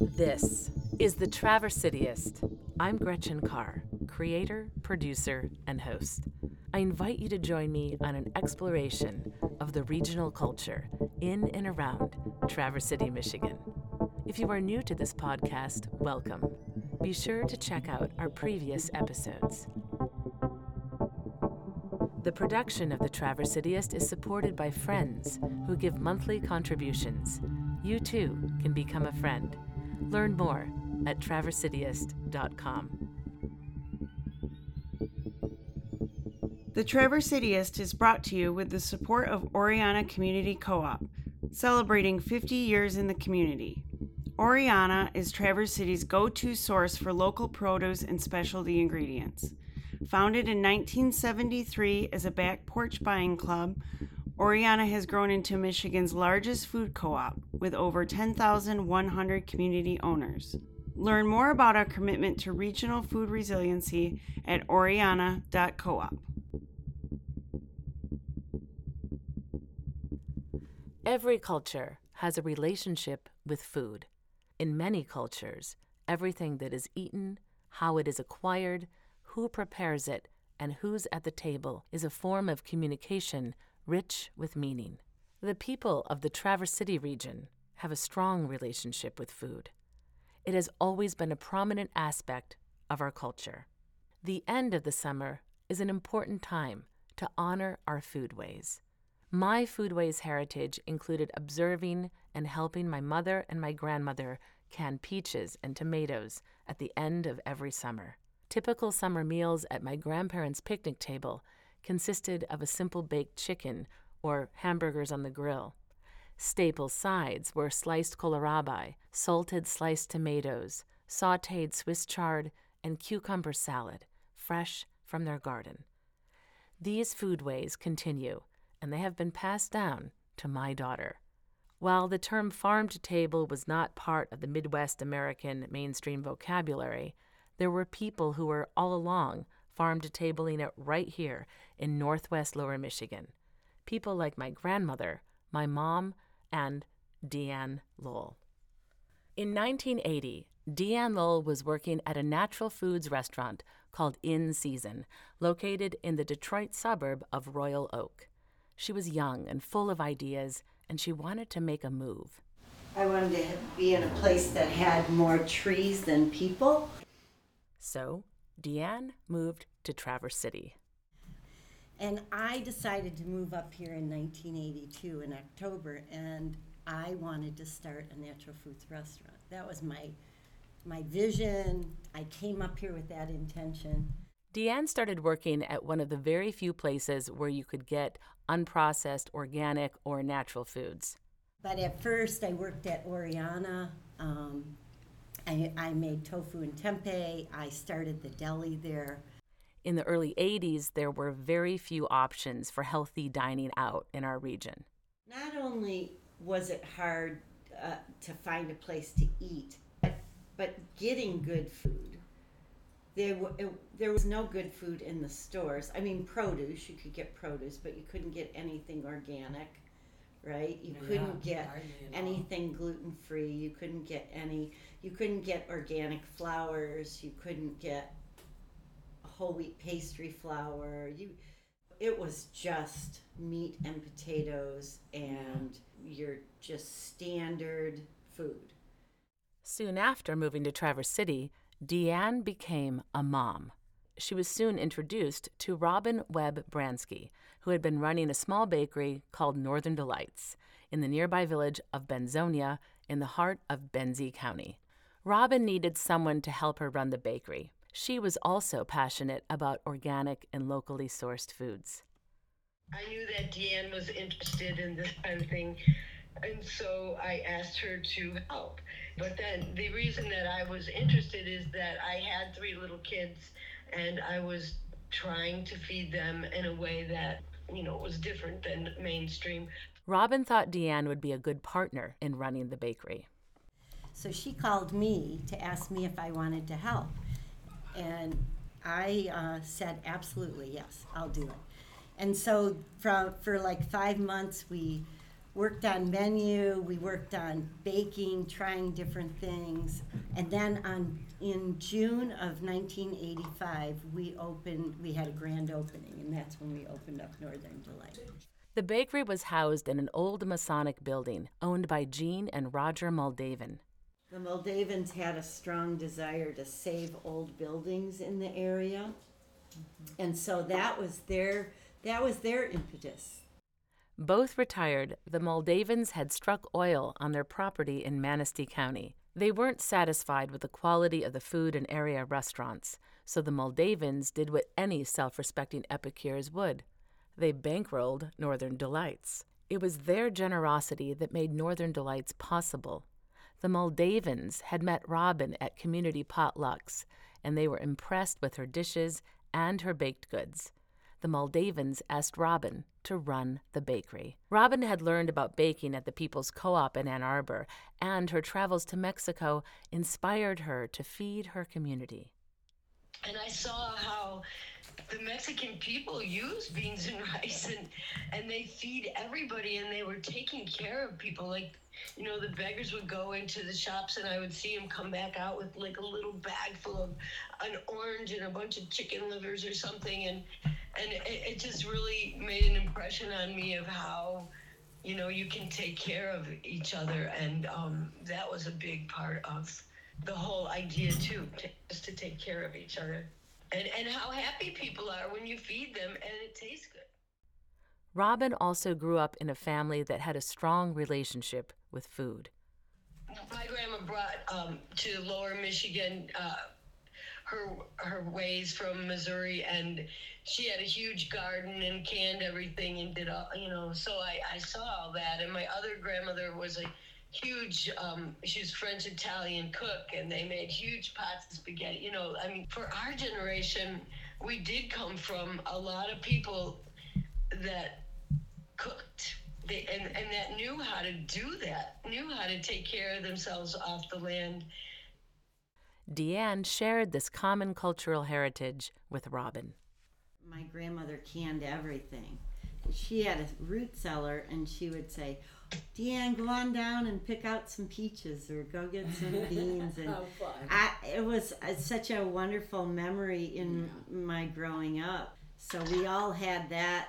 This is The Traversityist. I'm Gretchen Carr, creator, producer, and host. I invite you to join me on an exploration of the regional culture in and around Traverse City, Michigan. If you are new to this podcast, welcome. Be sure to check out our previous episodes. The production of The Traversityist is supported by friends who give monthly contributions. You too can become a friend. Learn more at traversityist.com. The Traversityist is brought to you with the support of Oryana Community Co op, celebrating 50 years in the community. Oryana is Traverse City's go to source for local produce and specialty ingredients. Founded in 1973 as a back porch buying club, Oryana has grown into Michigan's largest food co op with over 10,100 community owners. Learn more about our commitment to regional food resiliency at oryana.coop. Every culture has a relationship with food. In many cultures, everything that is eaten, how it is acquired, who prepares it, and who's at the table is a form of communication rich with meaning. The people of the Traverse City region have a strong relationship with food. It has always been a prominent aspect of our culture. The end of the summer is an important time to honor our foodways. My foodways heritage included observing and helping my mother and my grandmother can peaches and tomatoes at the end of every summer. Typical summer meals at my grandparents' picnic table consisted of a simple baked chicken or hamburgers on the grill. Staple sides were sliced kohlrabi, salted sliced tomatoes, sauteed Swiss chard, and cucumber salad, fresh from their garden. These foodways continue, and they have been passed down to my daughter. While the term farm to table was not part of the Midwest American mainstream vocabulary, there were people who were all along farm to tabling it right here in northwest lower Michigan. People like my grandmother, my mom, and DeAnne Loll. In 1980, DeAnne Loll was working at a natural foods restaurant called In Season, located in the Detroit suburb of Royal Oak. She was young and full of ideas, and she wanted to make a move. I wanted to be in a place that had more trees than people. So, DeAnne moved to Traverse City. And I decided to move up here in 1982 in October, and I wanted to start a natural foods restaurant. That was my my vision. I came up here with that intention. DeAnne started working at one of the very few places where you could get unprocessed, organic, or natural foods. But at first, I worked at Oryana. Um, I, I made tofu and tempeh. I started the deli there. In the early 80s, there were very few options for healthy dining out in our region. Not only was it hard uh, to find a place to eat, but, but getting good food. There, w- it, there was no good food in the stores. I mean, produce, you could get produce, but you couldn't get anything organic, right? You Yeah, couldn't get hardly at all. anything gluten free. You couldn't get any, you couldn't get organic flours. You couldn't get whole wheat pastry flour. You, it was just meat and potatoes and your just standard food. Soon after moving to Traverse City, DeAnne became a mom. She was soon introduced to Robin Webb-Bransky, who had been running a small bakery called Northern Delights in the nearby village of Benzonia in the heart of Benzie County. Robin needed someone to help her run the bakery. She was also passionate about organic and locally sourced foods. I knew that DeAnne was interested in this kind of thing, and so I asked her to help. But then the reason that I was interested is that I had three little kids, and I was trying to feed them in a way that, you know, was different than mainstream. Robin thought DeAnne would be a good partner in running the bakery. So she called me to ask me if I wanted to help. And I uh, said, absolutely, yes, I'll do it. And so from, for like five months, we worked on menu, we worked on baking, trying different things. And then on, in June of 1985, we opened, we had a grand opening, and that's when we opened up Northern Delight. The bakery was housed in an old Masonic building owned by Jean and Roger Moldavan. The Moldavans had a strong desire to save old buildings in the area. Mm-hmm. And so that was their that was their impetus. Both retired, the Moldavans had struck oil on their property in Manistee County. They weren't satisfied with the quality of the food and area restaurants, so the Moldavans did what any self respecting epicures would they bankrolled Northern Delights. It was their generosity that made Northern Delights possible. The Moldavans had met Robin at community potlucks, and they were impressed with her dishes and her baked goods. The Moldavans asked Robin to run the bakery. Robin had learned about baking at the People's Co op in Ann Arbor, and her travels to Mexico inspired her to feed her community. And I saw how the Mexican people use beans and rice and and they feed everybody and they were taking care of people like you know the beggars would go into the shops and I would see them come back out with like a little bag full of an orange and a bunch of chicken livers or something and and it, it just really made an impression on me of how you know you can take care of each other and um, that was a big part of the whole idea too to, just to take care of each other and and how happy people are when you feed them and it tastes good. Robin also grew up in a family that had a strong relationship with food. My grandma brought um, to Lower Michigan uh, her her ways from Missouri, and she had a huge garden and canned everything and did all you know. So I I saw all that, and my other grandmother was a huge um, was french italian cook and they made huge pots of spaghetti. You know i mean for our generation we did come from a lot of people that cooked. They, and, and that knew how to do that knew how to take care of themselves off the land deanne shared this common cultural heritage with robin my grandmother canned everything she had a root cellar and she would say DeAnne, go on down and pick out some peaches or go get some beans. And I, it was uh, such a wonderful memory in yeah. my growing up. So we all had that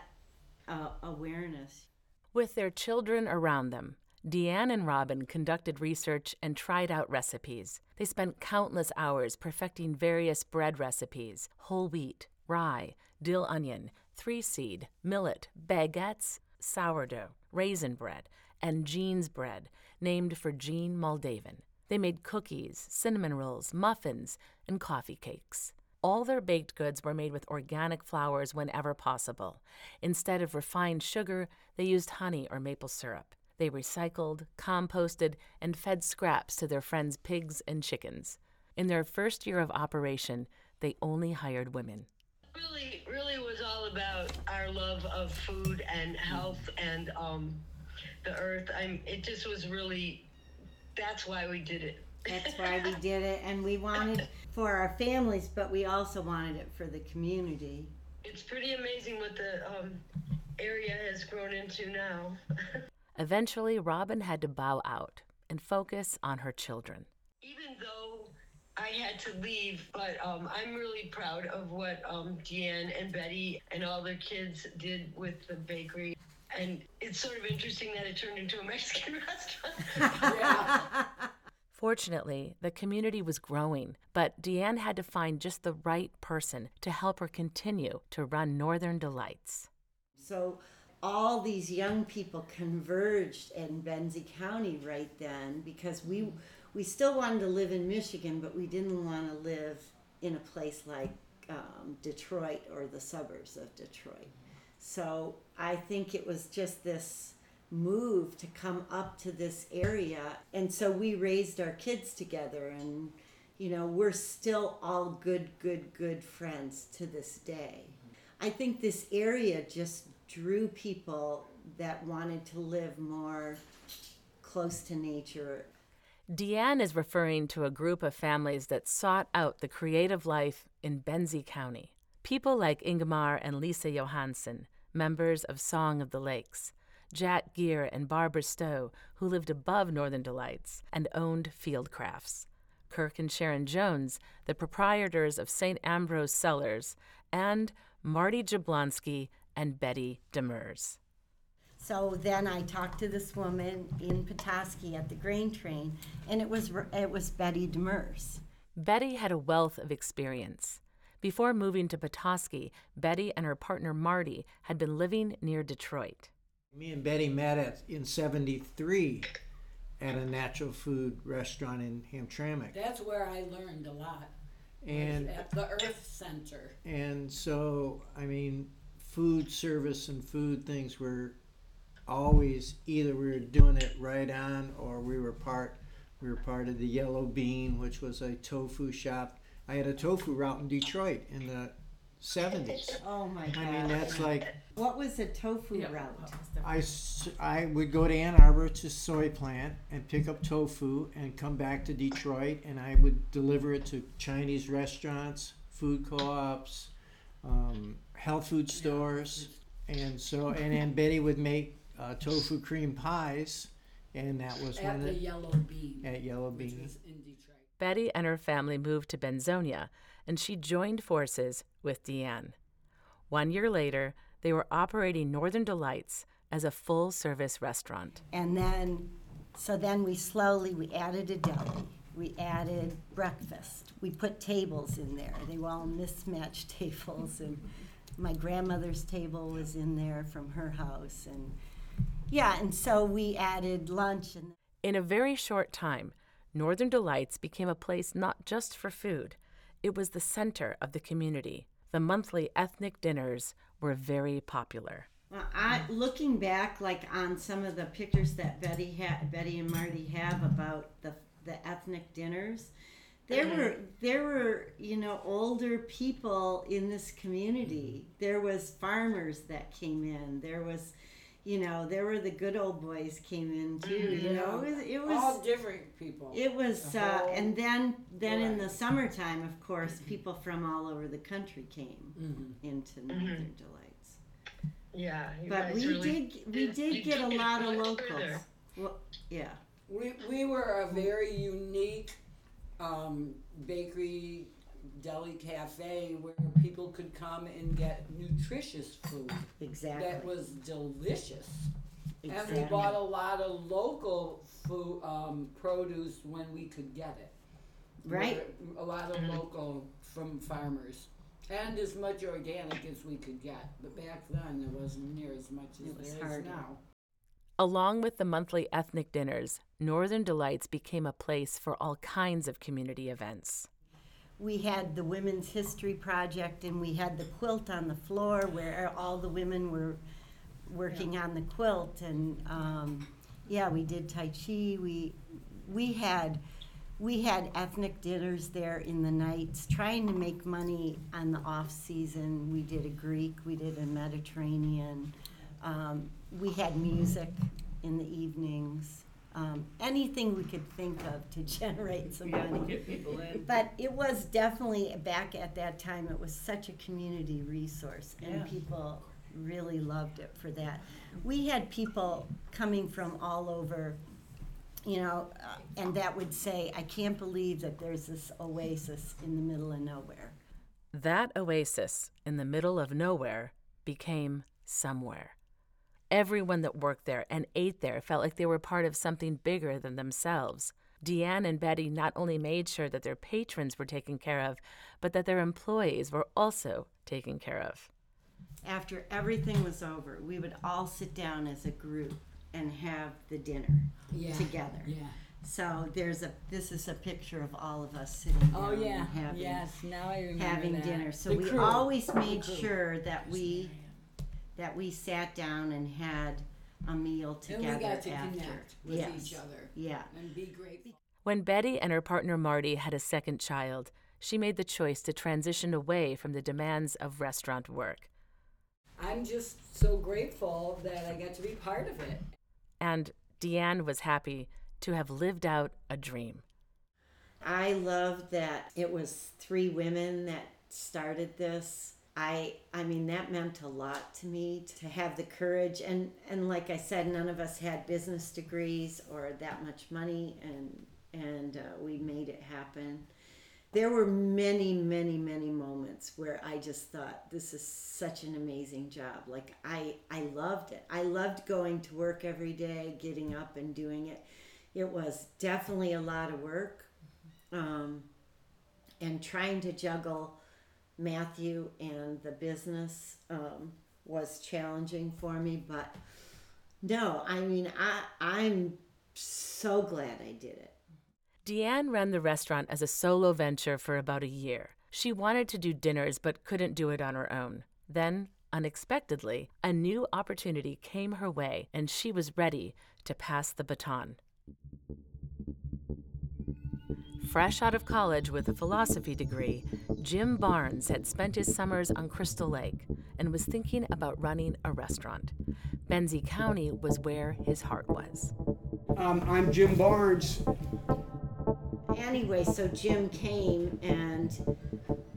uh, awareness. With their children around them, DeAnne and Robin conducted research and tried out recipes. They spent countless hours perfecting various bread recipes whole wheat, rye, dill onion, three seed, millet, baguettes, sourdough, raisin bread, and Jean's bread, named for Jean Moldavan. They made cookies, cinnamon rolls, muffins, and coffee cakes. All their baked goods were made with organic flours whenever possible. Instead of refined sugar, they used honey or maple syrup. They recycled, composted, and fed scraps to their friends' pigs and chickens. In their first year of operation, they only hired women. Really, really was all about our love of food and health and um, the earth. I'm. It just was really. That's why we did it. That's why we did it, and we wanted for our families, but we also wanted it for the community. It's pretty amazing what the um, area has grown into now. Eventually, Robin had to bow out and focus on her children. Even though I had to leave, but um, I'm really proud of what um, DeAnne and Betty and all their kids did with the bakery and it's sort of interesting that it turned into a Mexican restaurant. Fortunately, the community was growing, but DeAnne had to find just the right person to help her continue to run Northern Delights. So all these young people converged in Benzie County right then because we we still wanted to live in Michigan, but we didn't want to live in a place like um, Detroit or the suburbs of Detroit. So I think it was just this move to come up to this area. And so we raised our kids together and you know, we're still all good, good, good friends to this day. I think this area just drew people that wanted to live more close to nature. DeAnne is referring to a group of families that sought out the creative life in Benzie County. People like Ingmar and Lisa Johansson, members of Song of the Lakes, Jack Gear and Barbara Stowe, who lived above Northern Delights and owned Fieldcrafts. Kirk and Sharon Jones, the proprietors of St. Ambrose Cellars, and Marty Jablonski and Betty Demers. So then I talked to this woman in Petoskey at the Grain Train, and it was it was Betty Demers. Betty had a wealth of experience. Before moving to Petoskey, Betty and her partner Marty had been living near Detroit. Me and Betty met at, in 73 at a natural food restaurant in Hamtramck. That's where I learned a lot. And at the Earth Center. and so I mean food service and food things were always either we were doing it right on or we were part we were part of the Yellow Bean, which was a tofu shop. I had a tofu route in Detroit in the 70s. Oh my god! I mean that's like what was a tofu route? I, s- I would go to Ann Arbor to soy plant and pick up tofu and come back to Detroit and I would deliver it to Chinese restaurants, food co-ops, um, health food stores, and so and then Betty would make uh, tofu cream pies, and that was At one the of the, Yellow Bean, at Yellow which Bean. was in Detroit. Betty and her family moved to Benzonia, and she joined forces with DeAnne. One year later, they were operating Northern Delights as a full service restaurant. And then, so then we slowly we added a deli. We added breakfast. We put tables in there. They were all mismatched tables, and my grandmother's table was in there from her house, and yeah. And so we added lunch and. In a very short time, Northern Delights became a place not just for food, it was the center of the community. The monthly ethnic dinners were very popular. Well, I looking back, like on some of the pictures that Betty had, Betty and Marty have about the the ethnic dinners. There were there were you know older people in this community. There was farmers that came in. There was, you know, there were the good old boys came in too. You know, it was it All different people. it was, uh, and then then in the summertime, of course, people from all over the country came Mhm. into Northern Delights. Yeah. you But guys we really did we did- did get a lot of locals. Well, yeah. We, we were a very unique um, bakery, deli cafe where people could come and get nutritious food Exactly. that was delicious. And exactly. we bought a lot of local food, um, produce when we could get it. Right. A lot of local from farmers. And as much organic as we could get. But back then, there wasn't near as much as It was there is harder. now. Along with the monthly ethnic dinners, Northern Delights became a place for all kinds of community events. we had the Women's History Project and we had the quilt on the floor where all the women were working on the quilt and um, yeah, we did Tai Chi. We we had we had ethnic dinners there in the nights, trying to make money on the off season. We did a Greek, we did a Mediterranean. Um, we had music in the evenings. Um, anything we could think of to generate some money. But it was definitely back at that time. It was such a community resource, and Yeah. people really loved it for that. We had people coming from all over, you know, uh, and that would say, "I can't believe that there's this oasis in the middle of nowhere." That oasis in the middle of nowhere became somewhere. Everyone that worked there and ate there felt like they were part of something bigger than themselves. DeAnne and Betty not only made sure that their patrons were taken care of, but that their employees were also taken care of. After everything was over, we would all sit down as a group and have the dinner Yeah. together. Yeah. So there's a this is a picture of all of us sitting oh, down Oh yeah. and having yes. Now I remember having that. dinner. So The we crew. always made sure that we that we sat down and had a meal and together we got to after. connect with yes. each other Yeah. and be grateful. When Betty and her partner Marty had a second child, she made the choice to transition away from the demands of restaurant work. I'm just so grateful that I got to be part of it. And DeAnne was happy to have lived out a dream. I love that it was three women that started this I I mean that meant a lot to me to have the courage and and like I said none of us had business degrees or that much money and and uh, we made it happen. There were many many many moments where I just thought this is such an amazing job. Like I I loved it. I loved going to work every day, getting up and doing it. It was definitely a lot of work. Um, and trying to juggle Matthew and the business um, was challenging for me. But no, I mean, I, I'm so glad I did it. DeAnne ran the restaurant as a solo venture for about a year. She wanted to do dinners but couldn't do it on her own. Then, unexpectedly, a new opportunity came her way and she was ready to pass the baton. Fresh out of college with a philosophy degree, Jim Barnes had spent his summers on Crystal Lake and was thinking about running a restaurant. Benzie County was where his heart was. Um, I'm Jim Barnes. Anyway, so Jim came and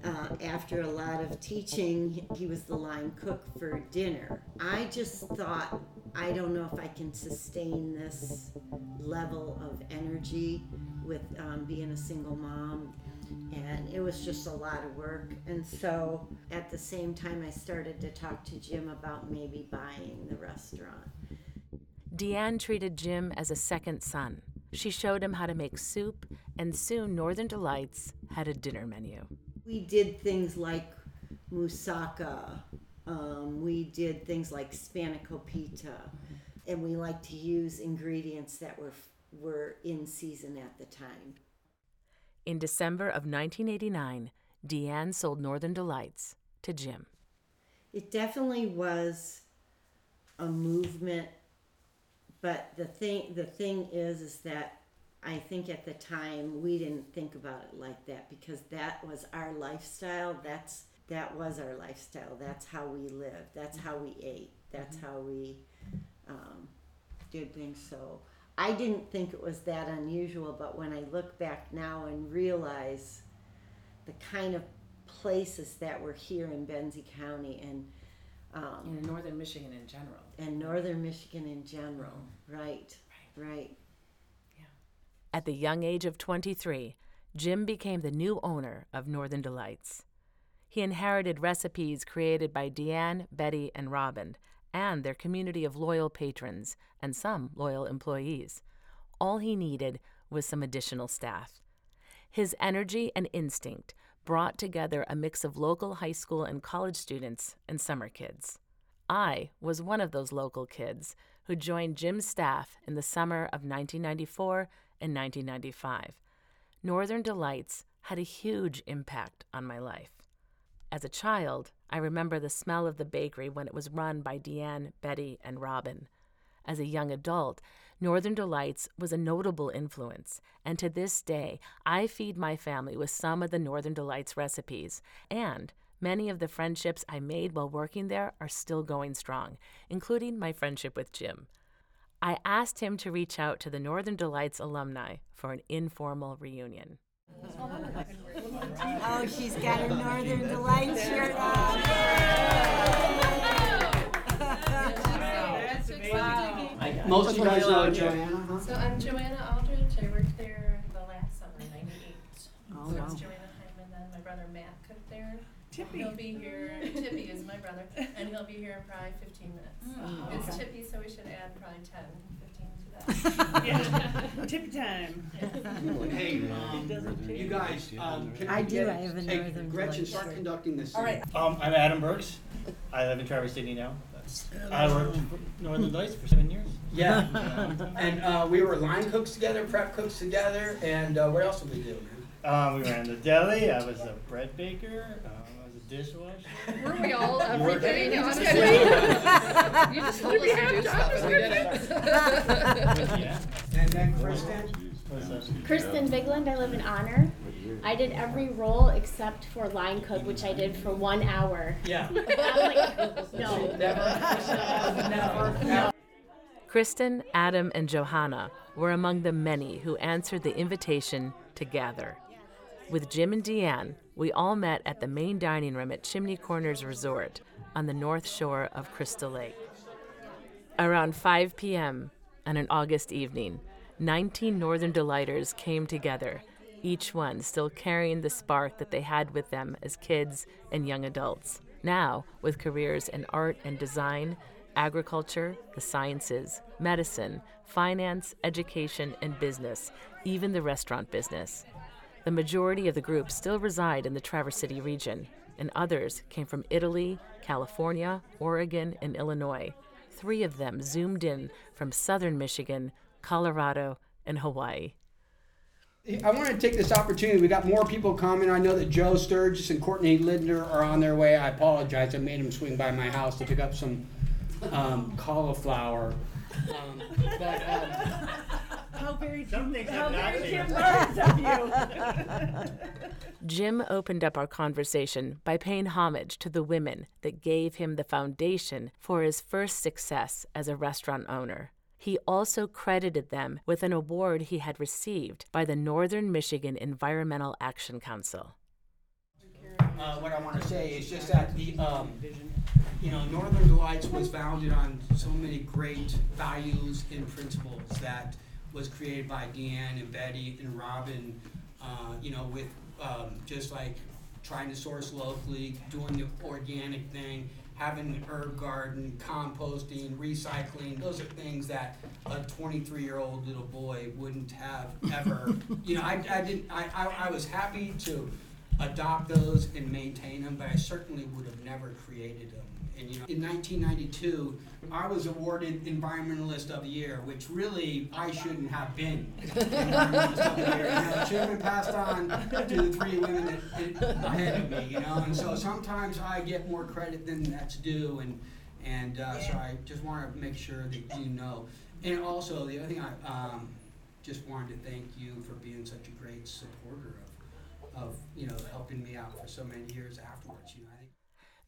uh, after a lot of teaching, he was the line cook for dinner. I just thought, I don't know if I can sustain this level of energy with um, being a single mom. And it was just a lot of work. And so at the same time, I started to talk to Jim about maybe buying the restaurant. DeAnne treated Jim as a second son. She showed him how to make soup, and soon Northern Delights had a dinner menu. We did things like moussaka. Um, we did things like spanakopita, and we like to use ingredients that were were in season at the time. In December of 1989, DeAnne sold Northern Delights to Jim. It definitely was a movement, but the thing the thing is is that I think at the time we didn't think about it like that because that was our lifestyle. That's that was our lifestyle. That's how we lived. That's how we ate. That's how we um, did things. So I didn't think it was that unusual, but when I look back now and realize the kind of places that were here in Benzie County and um, in northern Michigan in general. and northern Michigan in general, right, right. At the young age of 23, Jim became the new owner of Northern Delights. He inherited recipes created by DeAnne, Betty, and Robin, and their community of loyal patrons and some loyal employees. All he needed was some additional staff. His energy and instinct brought together a mix of local high school and college students and summer kids. I was one of those local kids who joined Jim's staff in the summer of 1994 and 1995. Northern Delights had a huge impact on my life. As a child, I remember the smell of the bakery when it was run by DeAnne, Betty, and Robin. As a young adult, Northern Delights was a notable influence, and to this day, I feed my family with some of the Northern Delights recipes. And many of the friendships I made while working there are still going strong, including my friendship with Jim. I asked him to reach out to the Northern Delights alumni for an informal reunion. Oh, she's got a Northern Delight shirt on. Most of you guys know Joanna, huh? So I'm Joanna Aldridge. I worked there the last summer, '98. Oh, so wow. it's Joanna Hyman. Then my brother Matt cooked there. Tippy. He'll be here. Tippy is my brother, and he'll be here in probably 15 minutes. Oh, it's Tippy, so we should add probably 10, 15 to. Tippy time. Hey, um, you guys, um, can I I do, get, I have a hey, Northern Gretchen, Delight start shirt. conducting this. All right. Um, I'm Adam Burks. I live in Traverse City now. I worked for Northern Lights for seven years. Yeah, and, uh, we were line cooks together, prep cooks together, and, uh, what else did we do, man? Um, we ran the deli. I was a bread baker. Um, I was a dishwasher. Were we all You worked everything? at- You just told us to do stuff and we did it. yeah. And then Kristen? Was, Kristen Bigland, I live in Honor. I did every role except for line cook, which I did for one hour. Yeah. I'm like, no. Never, never, never. Kristen, Adam, and Johanna were among the many who answered the invitation to gather. With Jim and DeAnne, we all met at the main dining room at Chimney Corners Resort on the north shore of Crystal Lake. Around 5 p.m. on an August evening, 19 Northern Delighters came together, each one still carrying the spark that they had with them as kids and young adults. Now, with careers in art and design, agriculture, the sciences, medicine, finance, education, and business, even the restaurant business. The majority of the group still reside in the Traverse City region, and others came from Italy, California, Oregon, and Illinois. Three of them zoomed in from southern Michigan, Colorado, and Hawaii. I want to take this opportunity. We got more people coming. I know that Joe Sturgis and Courtney Linder are on their way. I apologize. I made them swing by my house to pick up some um, cauliflower. Um, but, um, How very Some Jim, things how have very Jim names. Burns of you. Jim opened up our conversation by paying homage to the women that gave him the foundation for his first success as a restaurant owner. He also credited them with an award he had received by the Northern Michigan Environmental Action Council. uh, what I want to say is just that the, um, you know, Northern Delights was founded on so many great values and principles that was created by DeAnne and Betty and Robin, uh, you know, with um, just like trying to source locally, doing the organic thing, having an herb garden, composting, recycling. Those are things that a 23 year old little boy wouldn't have ever. you know, I, I didn't. I, I, I was happy to adopt those and maintain them, but I certainly would have never created them. And you know, in 1992, I was awarded Environmentalist of the Year, which really I shouldn't have been Environmentalist of the Year. You know, it should have been passed on to the three women that, that ahead of me. You know, and so sometimes I get more credit than that's due, and and uh, so I just want to make sure that you know. And also, the other thing I um, just wanted to thank you for being such a great supporter of of you know helping me out for so many years afterwards. You know.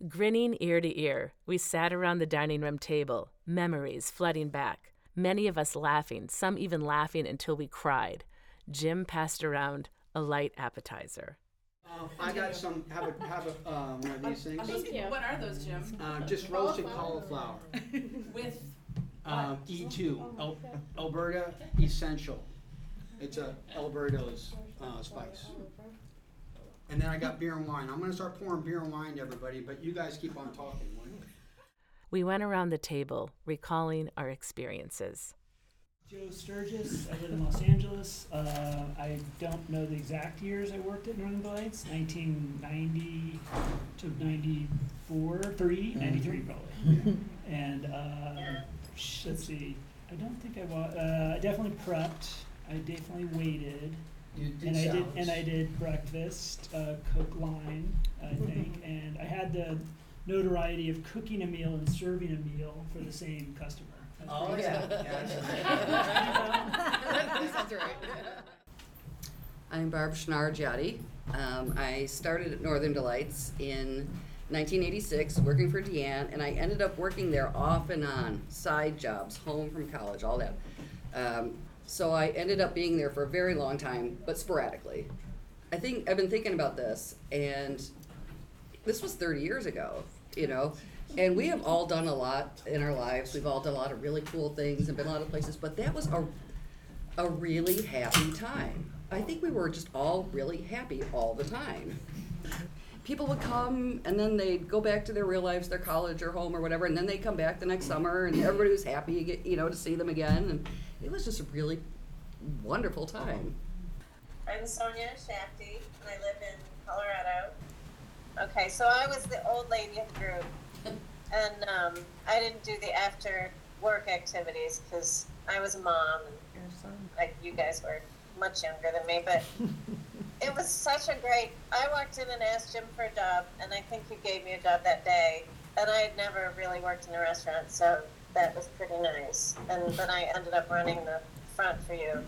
Grinning ear to ear, we sat around the dining room table, memories flooding back, many of us laughing, some even laughing until we cried. Jim passed around a light appetizer. Uh, I got some. Have a have a uh, one of these things. Thank you. What are those, Jim? Uh, just roasted cauliflower. With Uh, E2, El- Alberta Essential. It's a Alberto's uh, spice. And then I got beer and wine. I'm gonna start pouring beer and wine to everybody, but you guys keep on talking. We went around the table, recalling our experiences. Joe Sturgis. I live in Los Angeles. Uh, I don't know the exact years I worked at Northern Lights, 1990 to 94, 3, 93 probably. and um, sh- let's see, I don't think I wa- uh, I definitely prepped. I definitely waited. You did and I did, and I did breakfast, uh, Coke line, I think, and I had the notoriety of cooking a meal and serving a meal for the same customer. That's Oh, pretty yeah. cool. Yeah, Sounds right. I'm Barb Schnargiati. Um, I started at Northern Delights in 1986, working for DeAnne, and I ended up working there off and on, side jobs, home from college, all that. Um, so I ended up being there for a very long time, but sporadically. I think I've been thinking about this, and this was 30 years ago, you know. And we have all done a lot in our lives. We've all done a lot of really cool things and been a lot of places, but that was a a really happy time. I think we were just all really happy all the time. People would come and then they'd go back to their real lives, their college or home or whatever, and then they'd come back the next summer and everybody was happy, to get, you know, to see them again. And it was just a really wonderful time. I'm Sonia Shafty, and I live in Colorado. Okay, so I was the old lady of the group, and um, I didn't do the after work activities because I was a mom, and like you guys were much younger than me, but it was such a great. I walked in and asked Jim for a job, and I think he gave me a job that day, and I had never really worked in a restaurant, so that was pretty nice. And then I ended up running the front for you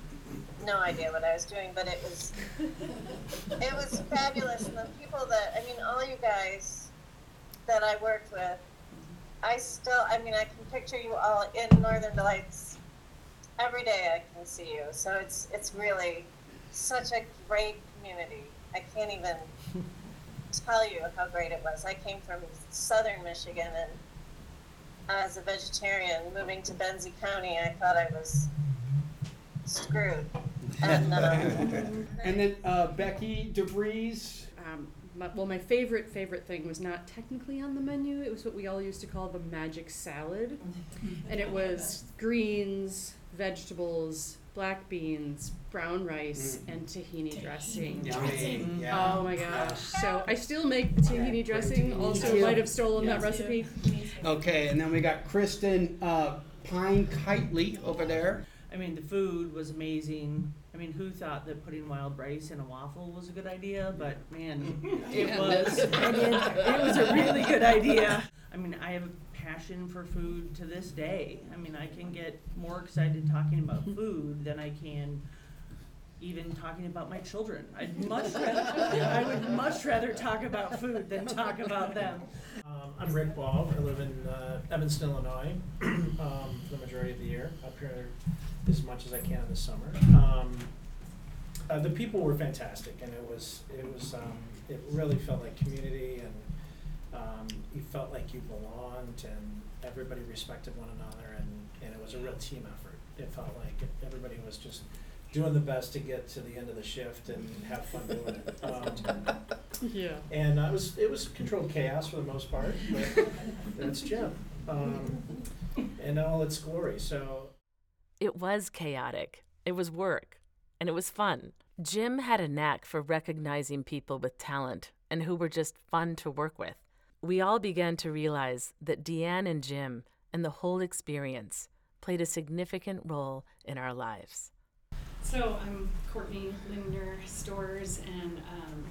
no idea what I was doing, but it was it was fabulous. And the people that I mean, all you guys that I worked with, I still I mean, I can picture you all in Northern Delights every day. I can see you, so it's it's really such a great community. I can't even tell you how great it was. I came from southern Michigan and as a vegetarian moving to Benzie County, I thought I was screwed. And, um, And then uh, Becky DeVries. Um, my, well, my favorite favorite thing was not technically on the menu. It was what we all used to call the magic salad, and it was greens, vegetables, black beans, brown rice, Mm. and tahini dressing. Yummy, yeah. Oh my gosh! So I still make the tahini dressing. Also, too. might have stolen that Yeah. recipe. Okay, and then we got Kristen uh, Pine Kitely over there. I mean, the food was amazing. I mean, who thought that putting wild rice in a waffle was a good idea? But man, it Yeah. was. I mean, it was a really good idea. I mean, I have a passion for food to this day. I mean, I can get more excited talking about food than I can even talking about my children. I'd much rather, I would much rather talk about food than talk about them. Um, I'm Rick Ball. I live in uh, Evanston, Illinois, um, for the majority of the year. Up here as much as I can in the summer. Um, uh, the people were fantastic, and it was it was um, it really felt like community, and um, you felt like you belonged, and everybody respected one another, and, and it was a real team effort. It felt like everybody was just doing the best to get to the end of the shift and have fun doing it. Um, Yeah. and it was it was controlled chaos for the most part, but that's Jim, um, in all its glory. So It was chaotic, it was work, and it was fun. Jim had a knack for recognizing people with talent and who were just fun to work with. We all began to realize that DeAnne and Jim and the whole experience played a significant role in our lives. So I'm Courtney Linder Stores, and um,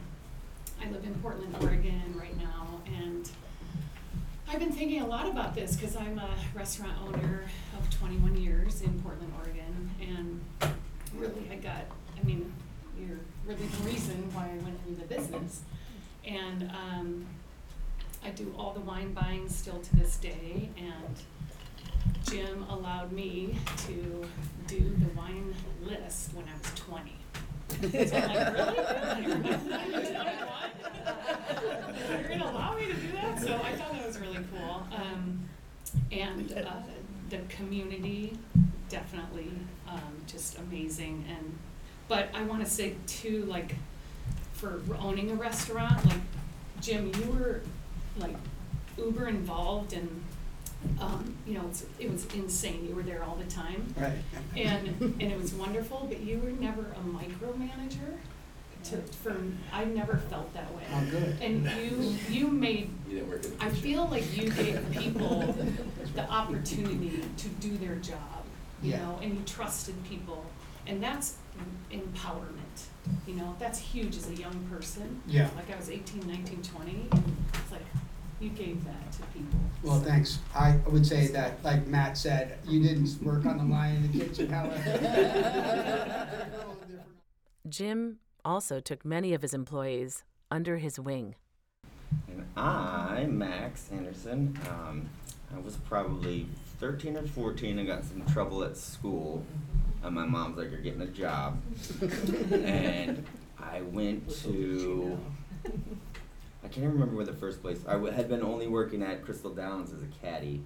I live in Portland, Oregon right now. And I've been thinking a lot about this because I'm a restaurant owner of 21 years in Portland, Oregon. And really, I got, I mean, you're really the reason why I went into the business. And um, I do all the wine buying still to this day. And Jim allowed me to do the wine list when I was 20. So I'm like, really? You're to allow me to do that? So I thought that was really cool. Um, and uh, the community, definitely um, just amazing. And but I want to say too, like for owning a restaurant, like Jim, you were like uber involved and um, you know, it's, it was insane. You were there all the time. Right. And, and it was wonderful, but you were never a micromanager. To, for, I never felt that way. Oh, good. And you, you made, You didn't work I feel like you gave people the opportunity to do their job, you Yeah. know, and you trusted people. And that's empowerment, you know, that's huge as a young person. Yeah. Like I was 18, 19, 20, and it's like, you gave that to people. Well, thanks. I would say that, like Matt said, you didn't work on the line in the kitchen, however. Jim also took many of his employees under his wing. And I, Max Anderson, um, I was probably 13 or 14 and got some trouble at school. And my mom's like, You're getting a job. and I went to, I can't even remember where the first place, I w- had been only working at Crystal Downs as a caddy.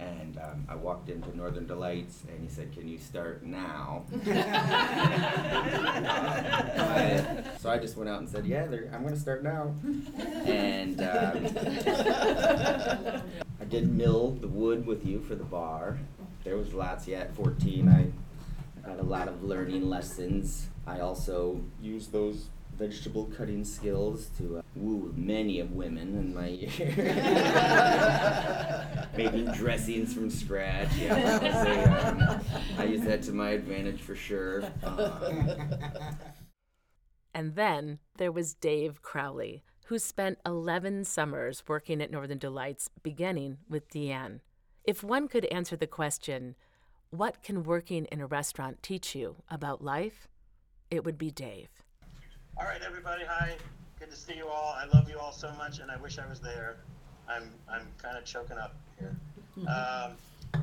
And um, I walked into Northern Delights and he said, Can you start now? I- so I just went out and said, Yeah, they're- I'm going to start now. And um, I did mill the wood with you for the bar. There was lots, yeah, at 14. I had a lot of learning lessons. I also used those vegetable cutting skills to uh, woo many of women in my year. Making dressings from scratch. Yeah, that was um, I use that to my advantage for sure. Um, And then there was Dave Crowley, who spent 11 summers working at Northern Delights, beginning with DeAnne. If one could answer the question, what can working in a restaurant teach you about life? It would be Dave. All right, everybody. Hi. Good to see you all. I love you all so much, and I wish I was there. I'm I'm kind of choking up here. Um,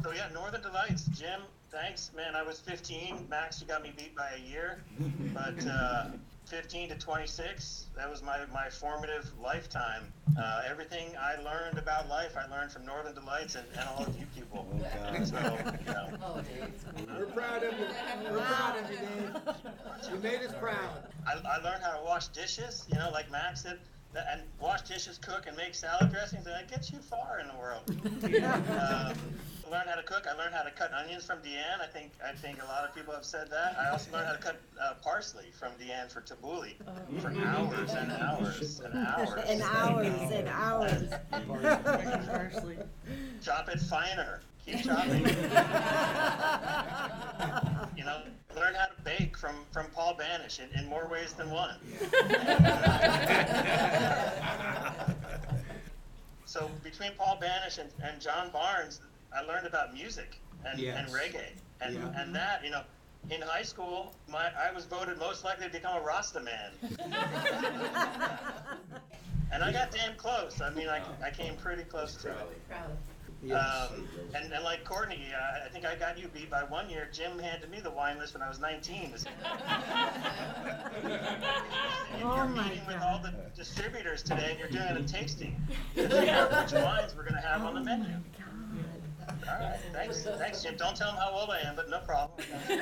so yeah, Northern Delights, Jim. Thanks, man. I was 15. Max, you got me beat by a year, but uh, 15 to 26, that was my, my formative lifetime. Uh, everything I learned about life, I learned from Northern Delights and, and all of you people. So, you know, We're proud of you. We're proud of you, Dave. You made us proud. I, I learned how to wash dishes, you know, like Max did, th- and wash dishes, cook, and make salad dressings, and that gets you far in the world. um, I learned how to cook. I learned how to cut onions from DeAnne. I think I think a lot of people have said that. I also learned how to cut uh, parsley from DeAnne for tabbouleh for hours and hours and hours And hours and hours. Parsley. Chop it finer. Keep chopping. you know, learn how to bake from from Paul Banish in, in more ways than one. so between Paul Banish and, and John Barnes, I learned about music and, and reggae, and Yeah. and that you know. In high school, my I was voted most likely to become a Rasta man. And I got damn close. I mean, I, I came pretty close to it. Um, and, and like Courtney, uh, I think I got you beat by one year. Jim handed me the wine list when I was 19. Oh you're my meeting with all the distributors today, and you're doing a tasting to figure out which wines we're going to have on the menu. All right, thanks, thanks, Jim. Don't tell them how old I am, but no problem. and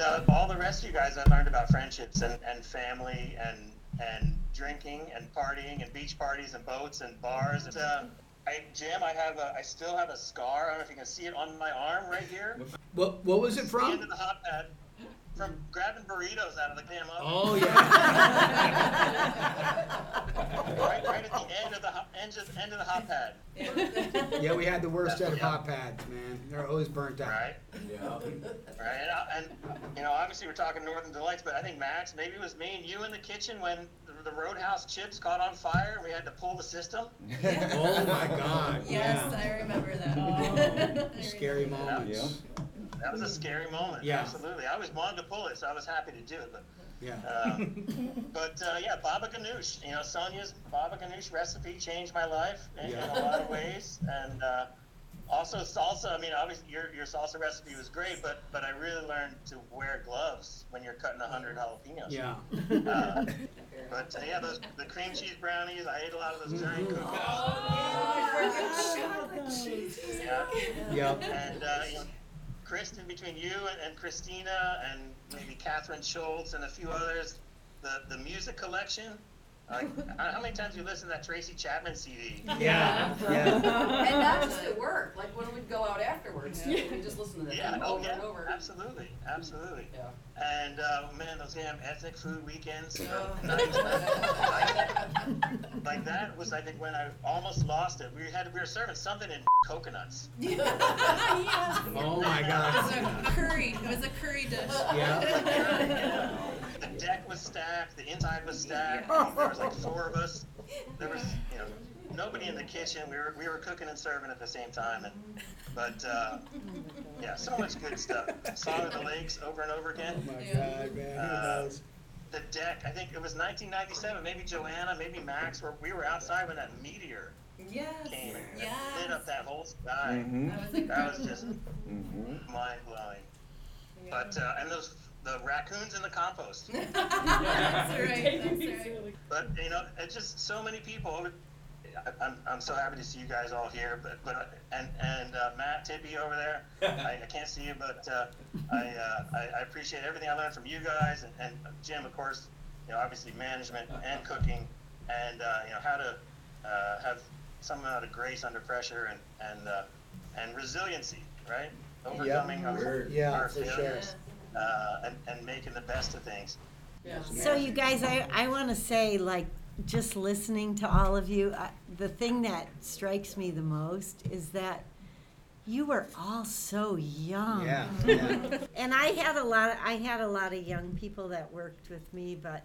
uh, all the rest of you guys, I learned about friendships and, and family and and drinking and partying and beach parties and boats and bars. And, uh, I, Jim, I have a, I still have a scar. I don't know if you can see it on my arm right here. What What was it The end from? of the hot pad. From grabbing burritos out of the damn oven. Oh yeah. right, right at the end of the hot, end of, end of the hot pad. Yeah, we had the worst set of hot pads, man. They're always burnt out. Right. Yeah. Right, and, uh, and you know, obviously we're talking Northern Delights, but I think Max, maybe it was me and you in the kitchen when the, the Roadhouse chips caught on fire and we had to pull the system. Oh my God. Yes, yeah. I remember that. Scary moments. That was a scary moment. Yeah. Absolutely. I always wanted to pull it, so I was happy to do it. But Yeah. Um, but uh, yeah, Baba Ganoush. You know, Sonia's Baba Ganoush recipe changed my life in, Yeah. in a lot of ways, and uh, also salsa. I mean, obviously your your salsa recipe was great, but but I really learned to wear gloves when you're cutting hundred jalapenos. Yeah. Uh, but uh, yeah, those the cream cheese brownies. I ate a lot of those giant cookies. Yeah. Yep. And uh, you know, Kristen, between you and, and Christina and maybe Catherine Schultz and a few others, the the music collection. Like, how many times you listen to that Tracy Chapman CD? Yeah, and not just at work, like when we'd go out afterwards, we just listen to that Yeah, thing oh over yeah, and over. absolutely, absolutely. Yeah. And uh, man, those damn ethnic food weekends. Oh. like, like that was, I think, when I almost lost it. We had we were serving something in coconuts. yeah. Oh my god. It was a curry. It was a curry dish. Yeah. The deck was stacked. The inside was stacked. There was like four of us. There was, you know, nobody in the kitchen. We were we were cooking and serving at the same time. And but uh, yeah, so much good stuff. Song of the Lakes over and over again. Oh my God, man. Who Uh, the deck. I think it was 1997. Maybe Joanna, maybe Max. Where we were outside when that meteor Yes. came and Yes. lit up that whole sky. Mhm. That was That was just mind blowing. But uh, and those the raccoons in the compost. That's right. That's right. But you know, it's just so many people. I- I'm, I'm so happy to see you guys all here. But but and and uh, Matt Tippy over there. I, I can't see you, but uh, I, uh, I I appreciate everything I learned from you guys and, and Jim, of course. You know, obviously management and cooking, and uh, you know how to uh, have some amount of grace under pressure and and uh, and resiliency, right? Overcoming our, Yeah, our for sure. failures uh, and and making the best of things. So you guys, I, I want to say, like, just listening to all of you, I, the thing that strikes me the most is that you were all so young. Yeah, yeah. and I had a lot. Of, I had a lot of young people that worked with me, but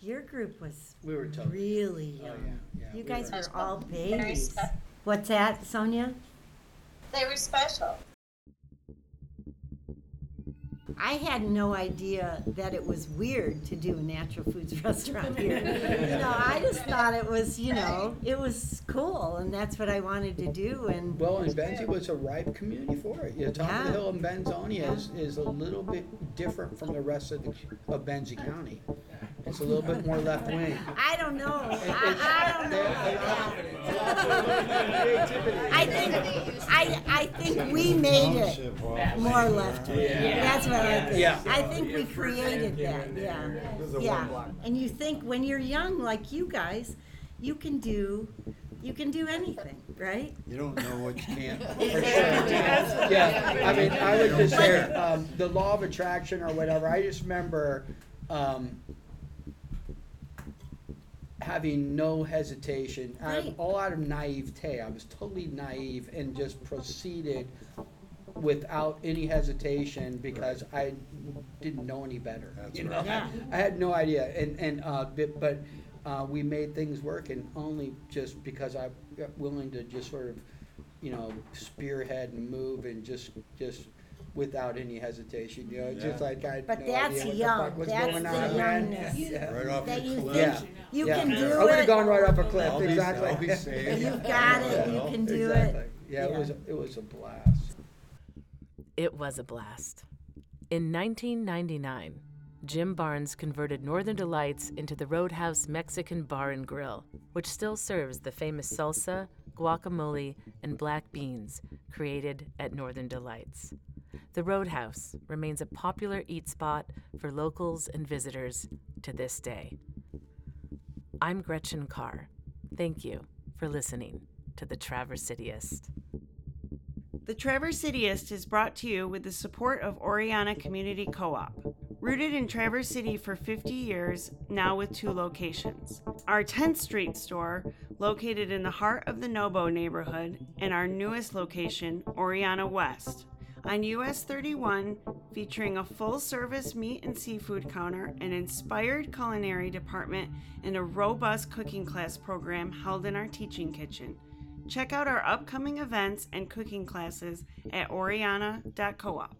your group was We were tough. really Oh, young. yeah, yeah, you we guys were. were all babies. What's that, Sonia? They were special. I had no idea that it was weird to do a natural foods restaurant here. you know, I just thought it was, you know, it was cool, and that's what I wanted to do. And Well, and Benzie was a ripe community for it. You know, top of the Yeah. hill in Benzonia is, is a little bit different from the rest of the, of Benzie County. It's a little bit more left wing. I don't know. I, I don't know. I think I I think we made it more left wing. That's what I think. Yeah. I think we created that. Yeah. Yeah. And you think when you're young like you guys, you can do you can do anything, right? You don't know what you can't. Yeah, I mean, I would just say, um, the law of attraction or whatever, I just remember, um, having no hesitation, out of, Right. all out of naivete. I was totally naive and just proceeded without any hesitation because I didn't know any better. you know? right. Yeah. I had no idea, and and uh, but, but uh, we made things work, and only just because I got willing to just sort of, you know, spearhead and move and just just without any hesitation. You know, it's just like I had But no that's idea what young. the fuck was That's going the on. man. youngness. Yeah. Right off That the you cliff. think you Yeah. can Yeah. do I would have gone right off a cliff. I'll be- exactly. I'll be safe. You've got it. You can do exactly. it. Yeah, it was it was a blast. It was a blast. In 1999, Jim Barnes converted Northern Delights into the Roadhouse Mexican Bar and Grill, which still serves the famous salsa, guacamole, and black beans created at Northern Delights. The Roadhouse remains a popular eat spot for locals and visitors to this day. I'm Gretchen Carr. Thank you for listening to the Traverse Cityist. The Traverse Cityist is brought to you with the support of Oryana Community Co op. Rooted in Traverse City for 50 years, now with two locations. Our 10th Street store, located in the heart of the Nobo neighborhood, and our newest location, Oryana West, on US 31, featuring a full service meat and seafood counter, an inspired culinary department, and a robust cooking class program held in our teaching kitchen. Check out our upcoming events and cooking classes at oryana.coop.